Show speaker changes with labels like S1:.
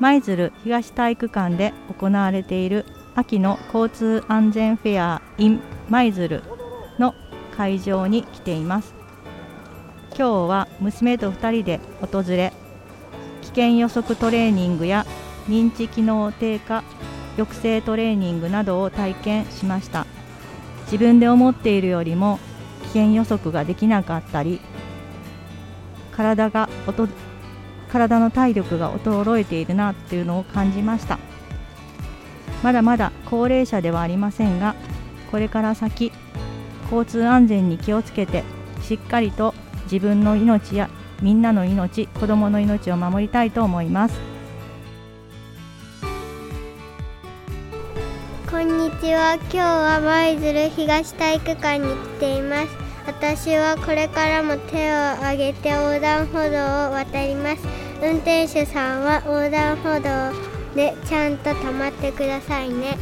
S1: 舞鶴東体育館で行われている秋の交通安全フェア in 舞鶴の会場に来ています。今日は娘と2人で訪れ危険予測トレーニングや認知機能低下抑制トレーニングなどを体験しました。自分で思っているよりも危険予測ができなかったり体が体の体力が衰えているなっていうのを感じました。まだまだ高齢者ではありませんがこれから先交通安全に気をつけてしっかりと自分の命やみんなの命子どもの命を守りたいと思います。
S2: こんにちは。今日は舞鶴東体育館に来ています。私はこれからも手を挙げて横断歩道を渡ります。運転手さんは横断歩道でちゃんと止まってくださいね。